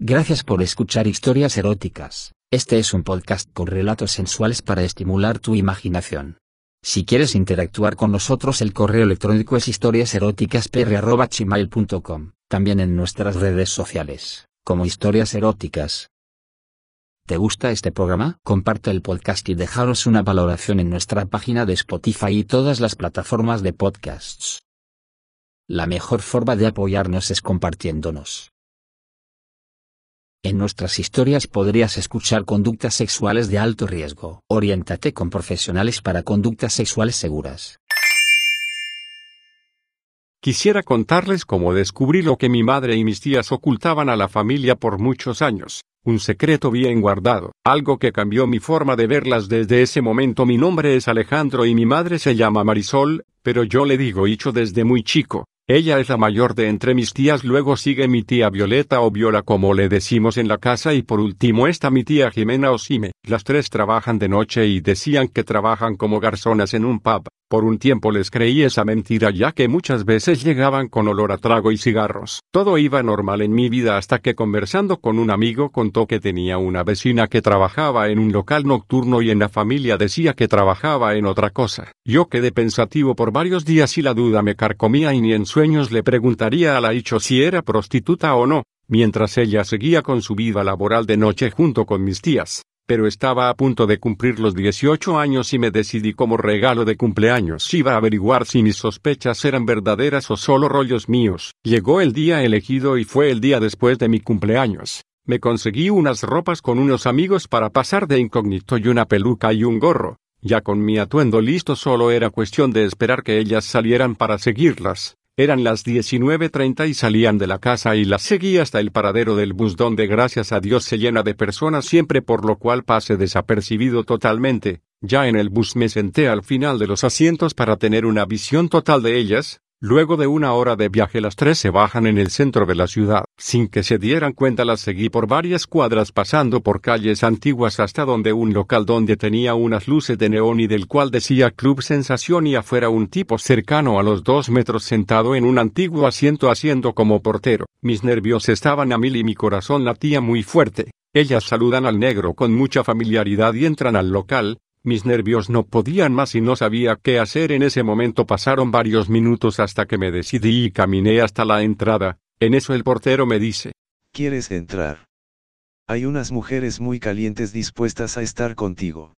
Gracias por escuchar historias eróticas. Este es un podcast con relatos sensuales para estimular tu imaginación. Si quieres interactuar con nosotros el correo electrónico es historiaseroticaspr.gmail.com, también en nuestras redes sociales, como historias eróticas. ¿Te gusta este programa? Comparte el podcast y dejaros una valoración en nuestra página de Spotify y todas las plataformas de podcasts. La mejor forma de apoyarnos es compartiéndonos. En nuestras historias podrías escuchar conductas sexuales de alto riesgo. Oriéntate con profesionales para conductas sexuales seguras. Quisiera contarles cómo descubrí lo que mi madre y mis tías ocultaban a la familia por muchos años, un secreto bien guardado, algo que cambió mi forma de verlas desde ese momento. Mi nombre es Alejandro y mi madre se llama Marisol, pero yo le digo Hicho desde muy chico, ella es la mayor de entre mis tías, luego sigue mi tía Violeta o Viola como le decimos en la casa y por último está mi tía Jimena o Sime. Las tres trabajan de noche y decían que trabajan como garzonas en un pub. Por un tiempo les creí esa mentira ya que muchas veces llegaban con olor a trago y cigarros. Todo iba normal en mi vida hasta que conversando con un amigo contó que tenía una vecina que trabajaba en un local nocturno y en la familia decía que trabajaba en otra cosa. Yo quedé pensativo por varios días y la duda me carcomía y ni en sueños le preguntaría a la si era prostituta o no, mientras ella seguía con su vida laboral de noche junto con mis tías pero estaba a punto de cumplir los 18 años y me decidí como regalo de cumpleaños iba a averiguar si mis sospechas eran verdaderas o solo rollos míos. Llegó el día elegido y fue el día después de mi cumpleaños. Me conseguí unas ropas con unos amigos para pasar de incógnito y una peluca y un gorro. Ya con mi atuendo listo solo era cuestión de esperar que ellas salieran para seguirlas. Eran las 19.30 y salían de la casa y las seguí hasta el paradero del bus donde gracias a Dios se llena de personas siempre por lo cual pase desapercibido totalmente. Ya en el bus me senté al final de los asientos para tener una visión total de ellas, Luego de una hora de viaje las tres se bajan en el centro de la ciudad. Sin que se dieran cuenta las seguí por varias cuadras pasando por calles antiguas hasta donde un local donde tenía unas luces de neón y del cual decía Club Sensación y afuera un tipo cercano a los dos metros sentado en un antiguo asiento haciendo como portero. Mis nervios estaban a mil y mi corazón latía muy fuerte. Ellas saludan al negro con mucha familiaridad y entran al local, mis nervios no podían más y no sabía qué hacer en ese momento. Pasaron varios minutos hasta que me decidí y caminé hasta la entrada. En eso el portero me dice. ¿Quieres entrar? Hay unas mujeres muy calientes dispuestas a estar contigo.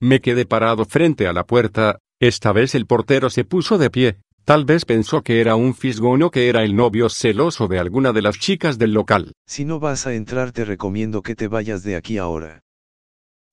Me quedé parado frente a la puerta, esta vez el portero se puso de pie, tal vez pensó que era un fisgón o que era el novio celoso de alguna de las chicas del local. Si no vas a entrar te recomiendo que te vayas de aquí ahora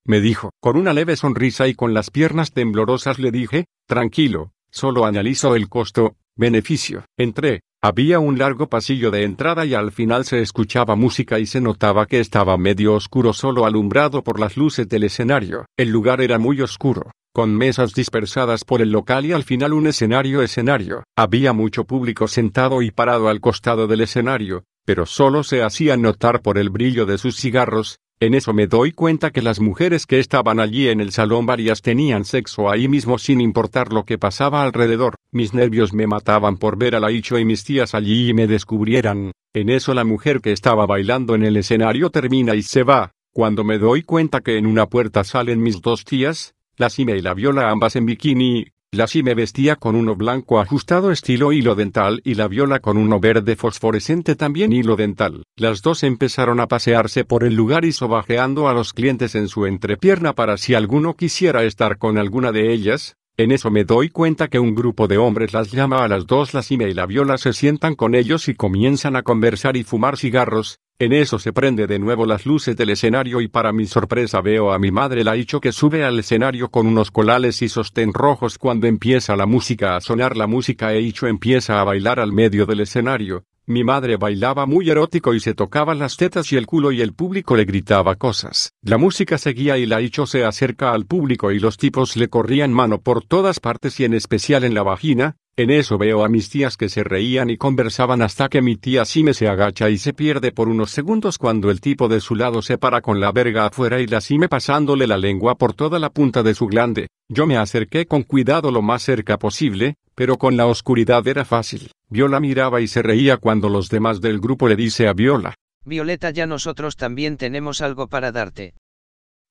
me dijo, con una leve sonrisa y con las piernas temblorosas le dije, tranquilo, solo analizo el costo, beneficio. Entré, había un largo pasillo de entrada y al final se escuchaba música y se notaba que estaba medio oscuro solo alumbrado por las luces del escenario. El lugar era muy oscuro, con mesas dispersadas por el local y al final un escenario escenario. Había mucho público sentado y parado al costado del escenario, pero solo se hacía notar por el brillo de sus cigarros, en eso me doy cuenta que las mujeres que estaban allí en el salón varias tenían sexo ahí mismo sin importar lo que pasaba alrededor. Mis nervios me mataban por ver a la Icho y mis tías allí y me descubrieran. En eso la mujer que estaba bailando en el escenario termina y se va. Cuando me doy cuenta que en una puerta salen mis dos tías, la Cime y la Viola ambas en bikini, la me vestía con uno blanco ajustado estilo hilo dental y la viola con uno verde fosforescente también hilo dental. Las dos empezaron a pasearse por el lugar y sobajeando a los clientes en su entrepierna para si alguno quisiera estar con alguna de ellas. En eso me doy cuenta que un grupo de hombres las llama a las dos, la Cime y la Viola se sientan con ellos y comienzan a conversar y fumar cigarros, en eso se prende de nuevo las luces del escenario y para mi sorpresa veo a mi madre la Icho que sube al escenario con unos colales y sostén rojos cuando empieza la música a sonar la música e Icho empieza a bailar al medio del escenario. Mi madre bailaba muy erótico y se tocaba las tetas y el culo y el público le gritaba cosas. La música seguía y la Icho se acerca al público y los tipos le corrían mano por todas partes y en especial en la vagina, en eso veo a mis tías que se reían y conversaban hasta que mi tía Sime se agacha y se pierde por unos segundos cuando el tipo de su lado se para con la verga afuera y la Sime pasándole la lengua por toda la punta de su glande. Yo me acerqué con cuidado lo más cerca posible, pero con la oscuridad era fácil. Viola miraba y se reía cuando los demás del grupo le dice a Viola. Violeta, ya nosotros también tenemos algo para darte.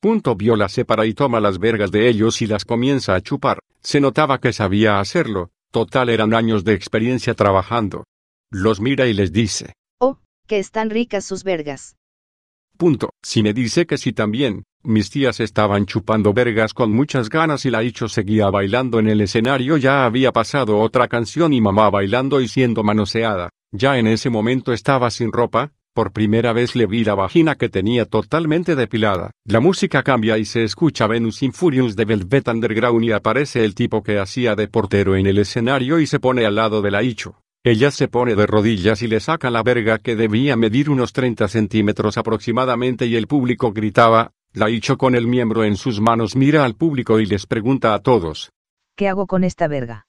Punto Viola se para y toma las vergas de ellos y las comienza a chupar. Se notaba que sabía hacerlo, total eran años de experiencia trabajando. Los mira y les dice. Oh, que están ricas sus vergas. Punto. Si me dice que sí también, mis tías estaban chupando vergas con muchas ganas y la Icho seguía bailando en el escenario. Ya había pasado otra canción y mamá bailando y siendo manoseada. Ya en ese momento estaba sin ropa, por primera vez le vi la vagina que tenía totalmente depilada. La música cambia y se escucha Venus Infurious de Velvet Underground y aparece el tipo que hacía de portero en el escenario y se pone al lado de la Icho. Ella se pone de rodillas y le saca la verga que debía medir unos 30 centímetros aproximadamente y el público gritaba, la Icho con el miembro en sus manos mira al público y les pregunta a todos. ¿Qué hago con esta verga?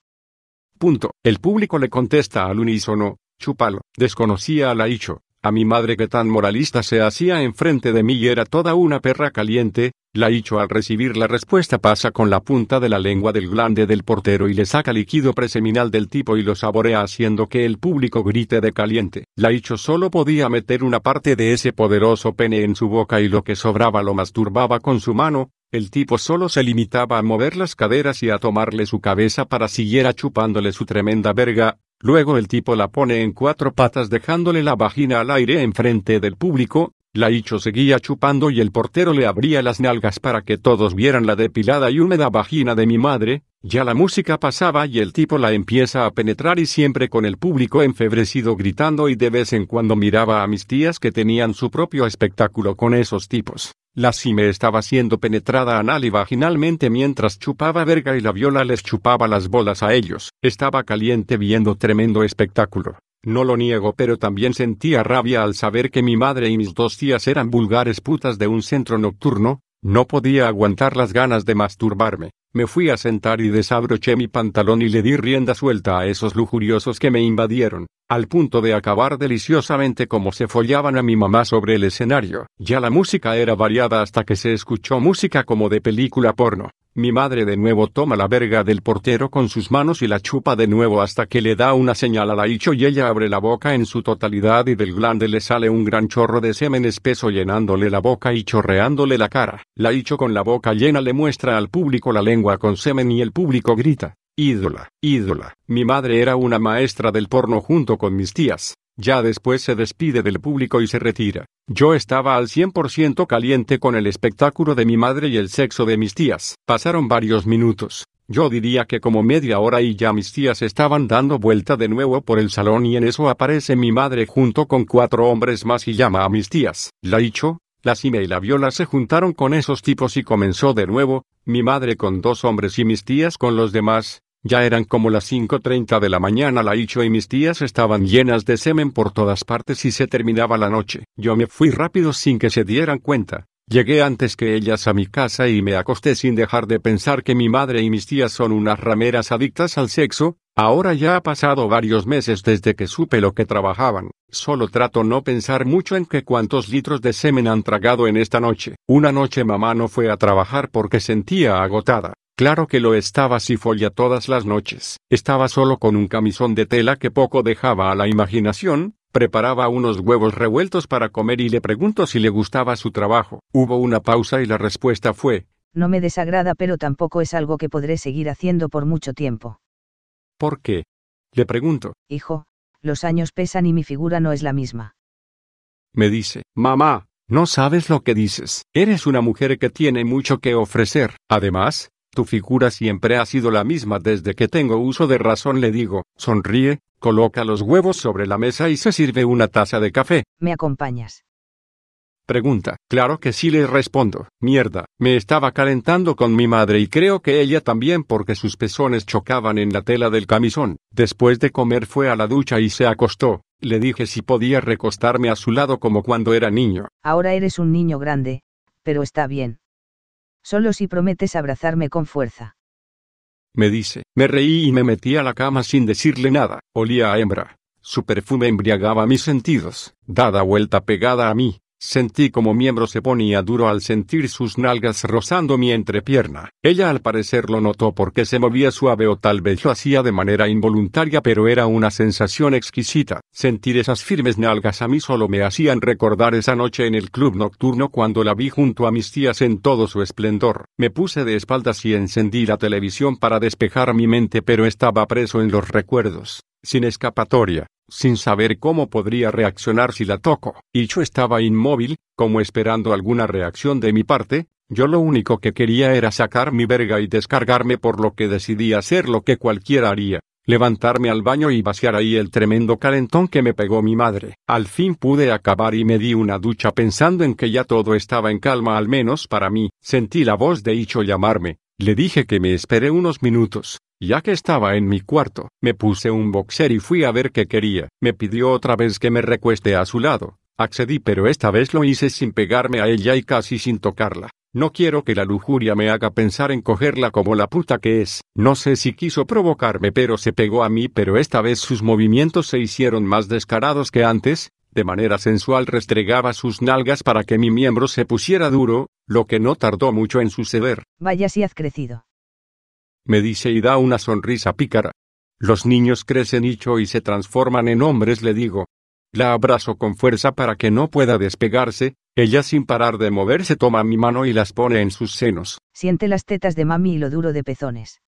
Punto. El público le contesta al unísono, chúpalo. Desconocía a la Icho. A mi madre que tan moralista se hacía enfrente de mí y era toda una perra caliente, la Icho al recibir la respuesta pasa con la punta de la lengua del glande del portero y le saca líquido preseminal del tipo y lo saborea haciendo que el público grite de caliente. La Icho solo podía meter una parte de ese poderoso pene en su boca y lo que sobraba lo masturbaba con su mano, el tipo solo se limitaba a mover las caderas y a tomarle su cabeza para siguiera chupándole su tremenda verga, Luego el tipo la pone en cuatro patas dejándole la vagina al aire enfrente del público, la Icho seguía chupando y el portero le abría las nalgas para que todos vieran la depilada y húmeda vagina de mi madre, ya la música pasaba y el tipo la empieza a penetrar y siempre con el público enfebrecido gritando y de vez en cuando miraba a mis tías que tenían su propio espectáculo con esos tipos. La Cime estaba siendo penetrada anal y vaginalmente mientras chupaba verga y la viola les chupaba las bolas a ellos. Estaba caliente viendo tremendo espectáculo. No lo niego, pero también sentía rabia al saber que mi madre y mis dos tías eran vulgares putas de un centro nocturno, no podía aguantar las ganas de masturbarme. Me fui a sentar y desabroché mi pantalón y le di rienda suelta a esos lujuriosos que me invadieron, al punto de acabar deliciosamente como se follaban a mi mamá sobre el escenario. Ya la música era variada hasta que se escuchó música como de película porno. Mi madre de nuevo toma la verga del portero con sus manos y la chupa de nuevo hasta que le da una señal a la Icho y ella abre la boca en su totalidad y del glande le sale un gran chorro de semen espeso llenándole la boca y chorreándole la cara. La Icho con la boca llena le muestra al público la lengua con semen y el público grita. Ídola, ídola. Mi madre era una maestra del porno junto con mis tías. Ya después se despide del público y se retira. Yo estaba al 100% caliente con el espectáculo de mi madre y el sexo de mis tías. Pasaron varios minutos. Yo diría que como media hora y ya mis tías estaban dando vuelta de nuevo por el salón y en eso aparece mi madre junto con cuatro hombres más y llama a mis tías. La Icho, la Cime y la Viola se juntaron con esos tipos y comenzó de nuevo, mi madre con dos hombres y mis tías con los demás, ya eran como las 5.30 de la mañana, la Icho y mis tías estaban llenas de semen por todas partes y se terminaba la noche. Yo me fui rápido sin que se dieran cuenta. Llegué antes que ellas a mi casa y me acosté sin dejar de pensar que mi madre y mis tías son unas rameras adictas al sexo, ahora ya ha pasado varios meses desde que supe lo que trabajaban, solo trato no pensar mucho en que cuántos litros de semen han tragado en esta noche. Una noche mamá no fue a trabajar porque sentía agotada. Claro que lo estaba si folla todas las noches. Estaba solo con un camisón de tela que poco dejaba a la imaginación, preparaba unos huevos revueltos para comer y le pregunto si le gustaba su trabajo. Hubo una pausa y la respuesta fue, No me desagrada pero tampoco es algo que podré seguir haciendo por mucho tiempo. ¿Por qué? Le pregunto. Hijo, los años pesan y mi figura no es la misma. Me dice, mamá, no sabes lo que dices. Eres una mujer que tiene mucho que ofrecer. Además, tu figura siempre ha sido la misma desde que tengo uso de razón. Le digo, sonríe, coloca los huevos sobre la mesa y se sirve una taza de café. ¿Me acompañas? Pregunta. Claro que sí le respondo. Mierda, me estaba calentando con mi madre y creo que ella también porque sus pezones chocaban en la tela del camisón. Después de comer fue a la ducha y se acostó. Le dije si podía recostarme a su lado como cuando era niño. Ahora eres un niño grande, pero está bien. Solo si prometes abrazarme con fuerza. Me dice. Me reí y me metí a la cama sin decirle nada. Olía a hembra. Su perfume embriagaba mis sentidos. Dada vuelta pegada a mí, Sentí como miembro se ponía duro al sentir sus nalgas rozando mi entrepierna. Ella al parecer lo notó porque se movía suave o tal vez lo hacía de manera involuntaria pero era una sensación exquisita. Sentir esas firmes nalgas a mí solo me hacían recordar esa noche en el club nocturno cuando la vi junto a mis tías en todo su esplendor. Me puse de espaldas y encendí la televisión para despejar mi mente pero estaba preso en los recuerdos, sin escapatoria sin saber cómo podría reaccionar si la toco. Y yo estaba inmóvil, como esperando alguna reacción de mi parte, yo lo único que quería era sacar mi verga y descargarme por lo que decidí hacer lo que cualquiera haría. Levantarme al baño y vaciar ahí el tremendo calentón que me pegó mi madre. Al fin pude acabar y me di una ducha pensando en que ya todo estaba en calma al menos para mí. Sentí la voz de Icho llamarme. Le dije que me esperé unos minutos. Ya que estaba en mi cuarto, me puse un boxer y fui a ver qué quería. Me pidió otra vez que me recueste a su lado. Accedí pero esta vez lo hice sin pegarme a ella y casi sin tocarla. No quiero que la lujuria me haga pensar en cogerla como la puta que es. No sé si quiso provocarme pero se pegó a mí pero esta vez sus movimientos se hicieron más descarados que antes, de manera sensual restregaba sus nalgas para que mi miembro se pusiera duro, lo que no tardó mucho en suceder. Vaya si has crecido me dice y da una sonrisa pícara. Los niños crecen hicho y se transforman en hombres, le digo. La abrazo con fuerza para que no pueda despegarse, ella sin parar de moverse toma mi mano y las pone en sus senos. Siente las tetas de mami y lo duro de pezones.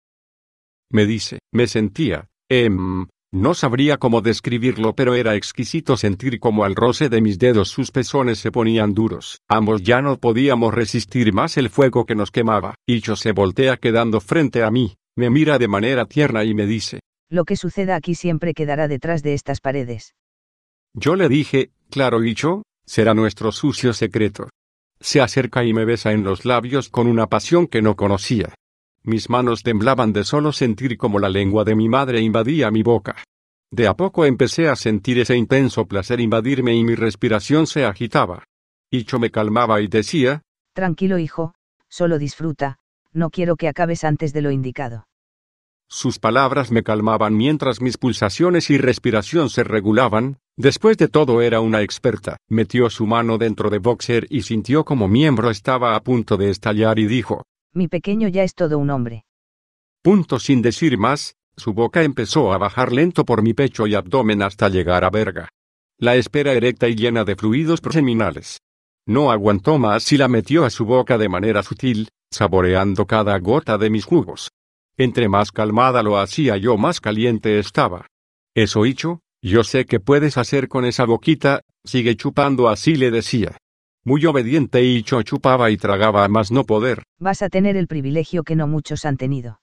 Me dice, me sentía, em, no sabría cómo describirlo, pero era exquisito sentir como al roce de mis dedos sus pezones se ponían duros. Ambos ya no podíamos resistir más el fuego que nos quemaba. Icho se voltea quedando frente a mí, me mira de manera tierna y me dice. Lo que suceda aquí siempre quedará detrás de estas paredes. Yo le dije, claro Icho, será nuestro sucio secreto. Se acerca y me besa en los labios con una pasión que no conocía. Mis manos temblaban de solo sentir como la lengua de mi madre invadía mi boca. De a poco empecé a sentir ese intenso placer invadirme y mi respiración se agitaba. Hicho me calmaba y decía, Tranquilo hijo, solo disfruta, no quiero que acabes antes de lo indicado. Sus palabras me calmaban mientras mis pulsaciones y respiración se regulaban, después de todo era una experta. Metió su mano dentro de Boxer y sintió como miembro estaba a punto de estallar y dijo, mi pequeño ya es todo un hombre. Punto sin decir más, su boca empezó a bajar lento por mi pecho y abdomen hasta llegar a verga. La espera erecta y llena de fluidos proseminales. No aguantó más y la metió a su boca de manera sutil, saboreando cada gota de mis jugos. Entre más calmada lo hacía yo más caliente estaba. Eso hecho, yo sé que puedes hacer con esa boquita, sigue chupando así le decía. Muy obediente y chupaba y tragaba a más no poder. Vas a tener el privilegio que no muchos han tenido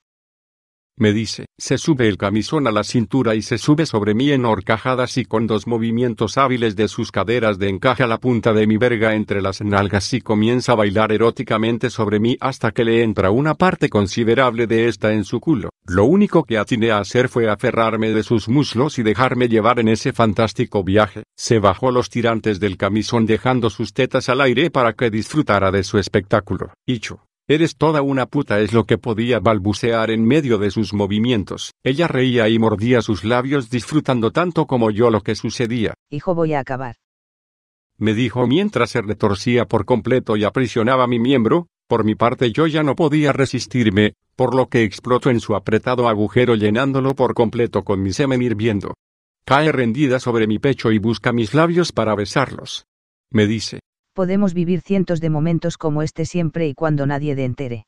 me dice. Se sube el camisón a la cintura y se sube sobre mí en horcajadas y con dos movimientos hábiles de sus caderas de encaja la punta de mi verga entre las nalgas y comienza a bailar eróticamente sobre mí hasta que le entra una parte considerable de esta en su culo. Lo único que atiné a hacer fue aferrarme de sus muslos y dejarme llevar en ese fantástico viaje. Se bajó los tirantes del camisón dejando sus tetas al aire para que disfrutara de su espectáculo. Hicho. Eres toda una puta es lo que podía balbucear en medio de sus movimientos. Ella reía y mordía sus labios disfrutando tanto como yo lo que sucedía. Hijo voy a acabar. Me dijo mientras se retorcía por completo y aprisionaba mi miembro, por mi parte yo ya no podía resistirme, por lo que explotó en su apretado agujero llenándolo por completo con mi semen hirviendo. Cae rendida sobre mi pecho y busca mis labios para besarlos. Me dice, podemos vivir cientos de momentos como este siempre y cuando nadie de entere.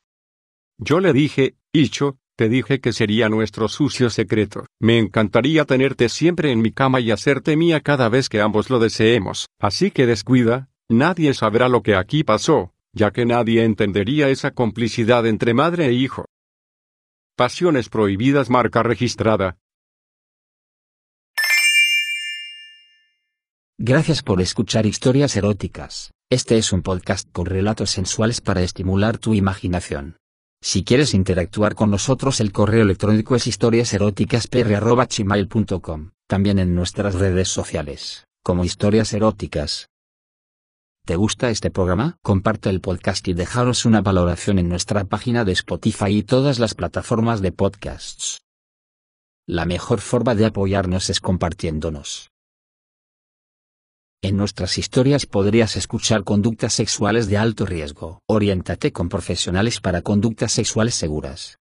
Yo le dije, Icho, te dije que sería nuestro sucio secreto. Me encantaría tenerte siempre en mi cama y hacerte mía cada vez que ambos lo deseemos. Así que descuida, nadie sabrá lo que aquí pasó, ya que nadie entendería esa complicidad entre madre e hijo. Pasiones prohibidas marca registrada. Gracias por escuchar historias eróticas. Este es un podcast con relatos sensuales para estimular tu imaginación. Si quieres interactuar con nosotros el correo electrónico es historiaseroticaspr.gmail.com, también en nuestras redes sociales, como historias eróticas. ¿Te gusta este programa? Comparte el podcast y dejaros una valoración en nuestra página de Spotify y todas las plataformas de podcasts. La mejor forma de apoyarnos es compartiéndonos. En nuestras historias podrías escuchar conductas sexuales de alto riesgo. Oriéntate con profesionales para conductas sexuales seguras.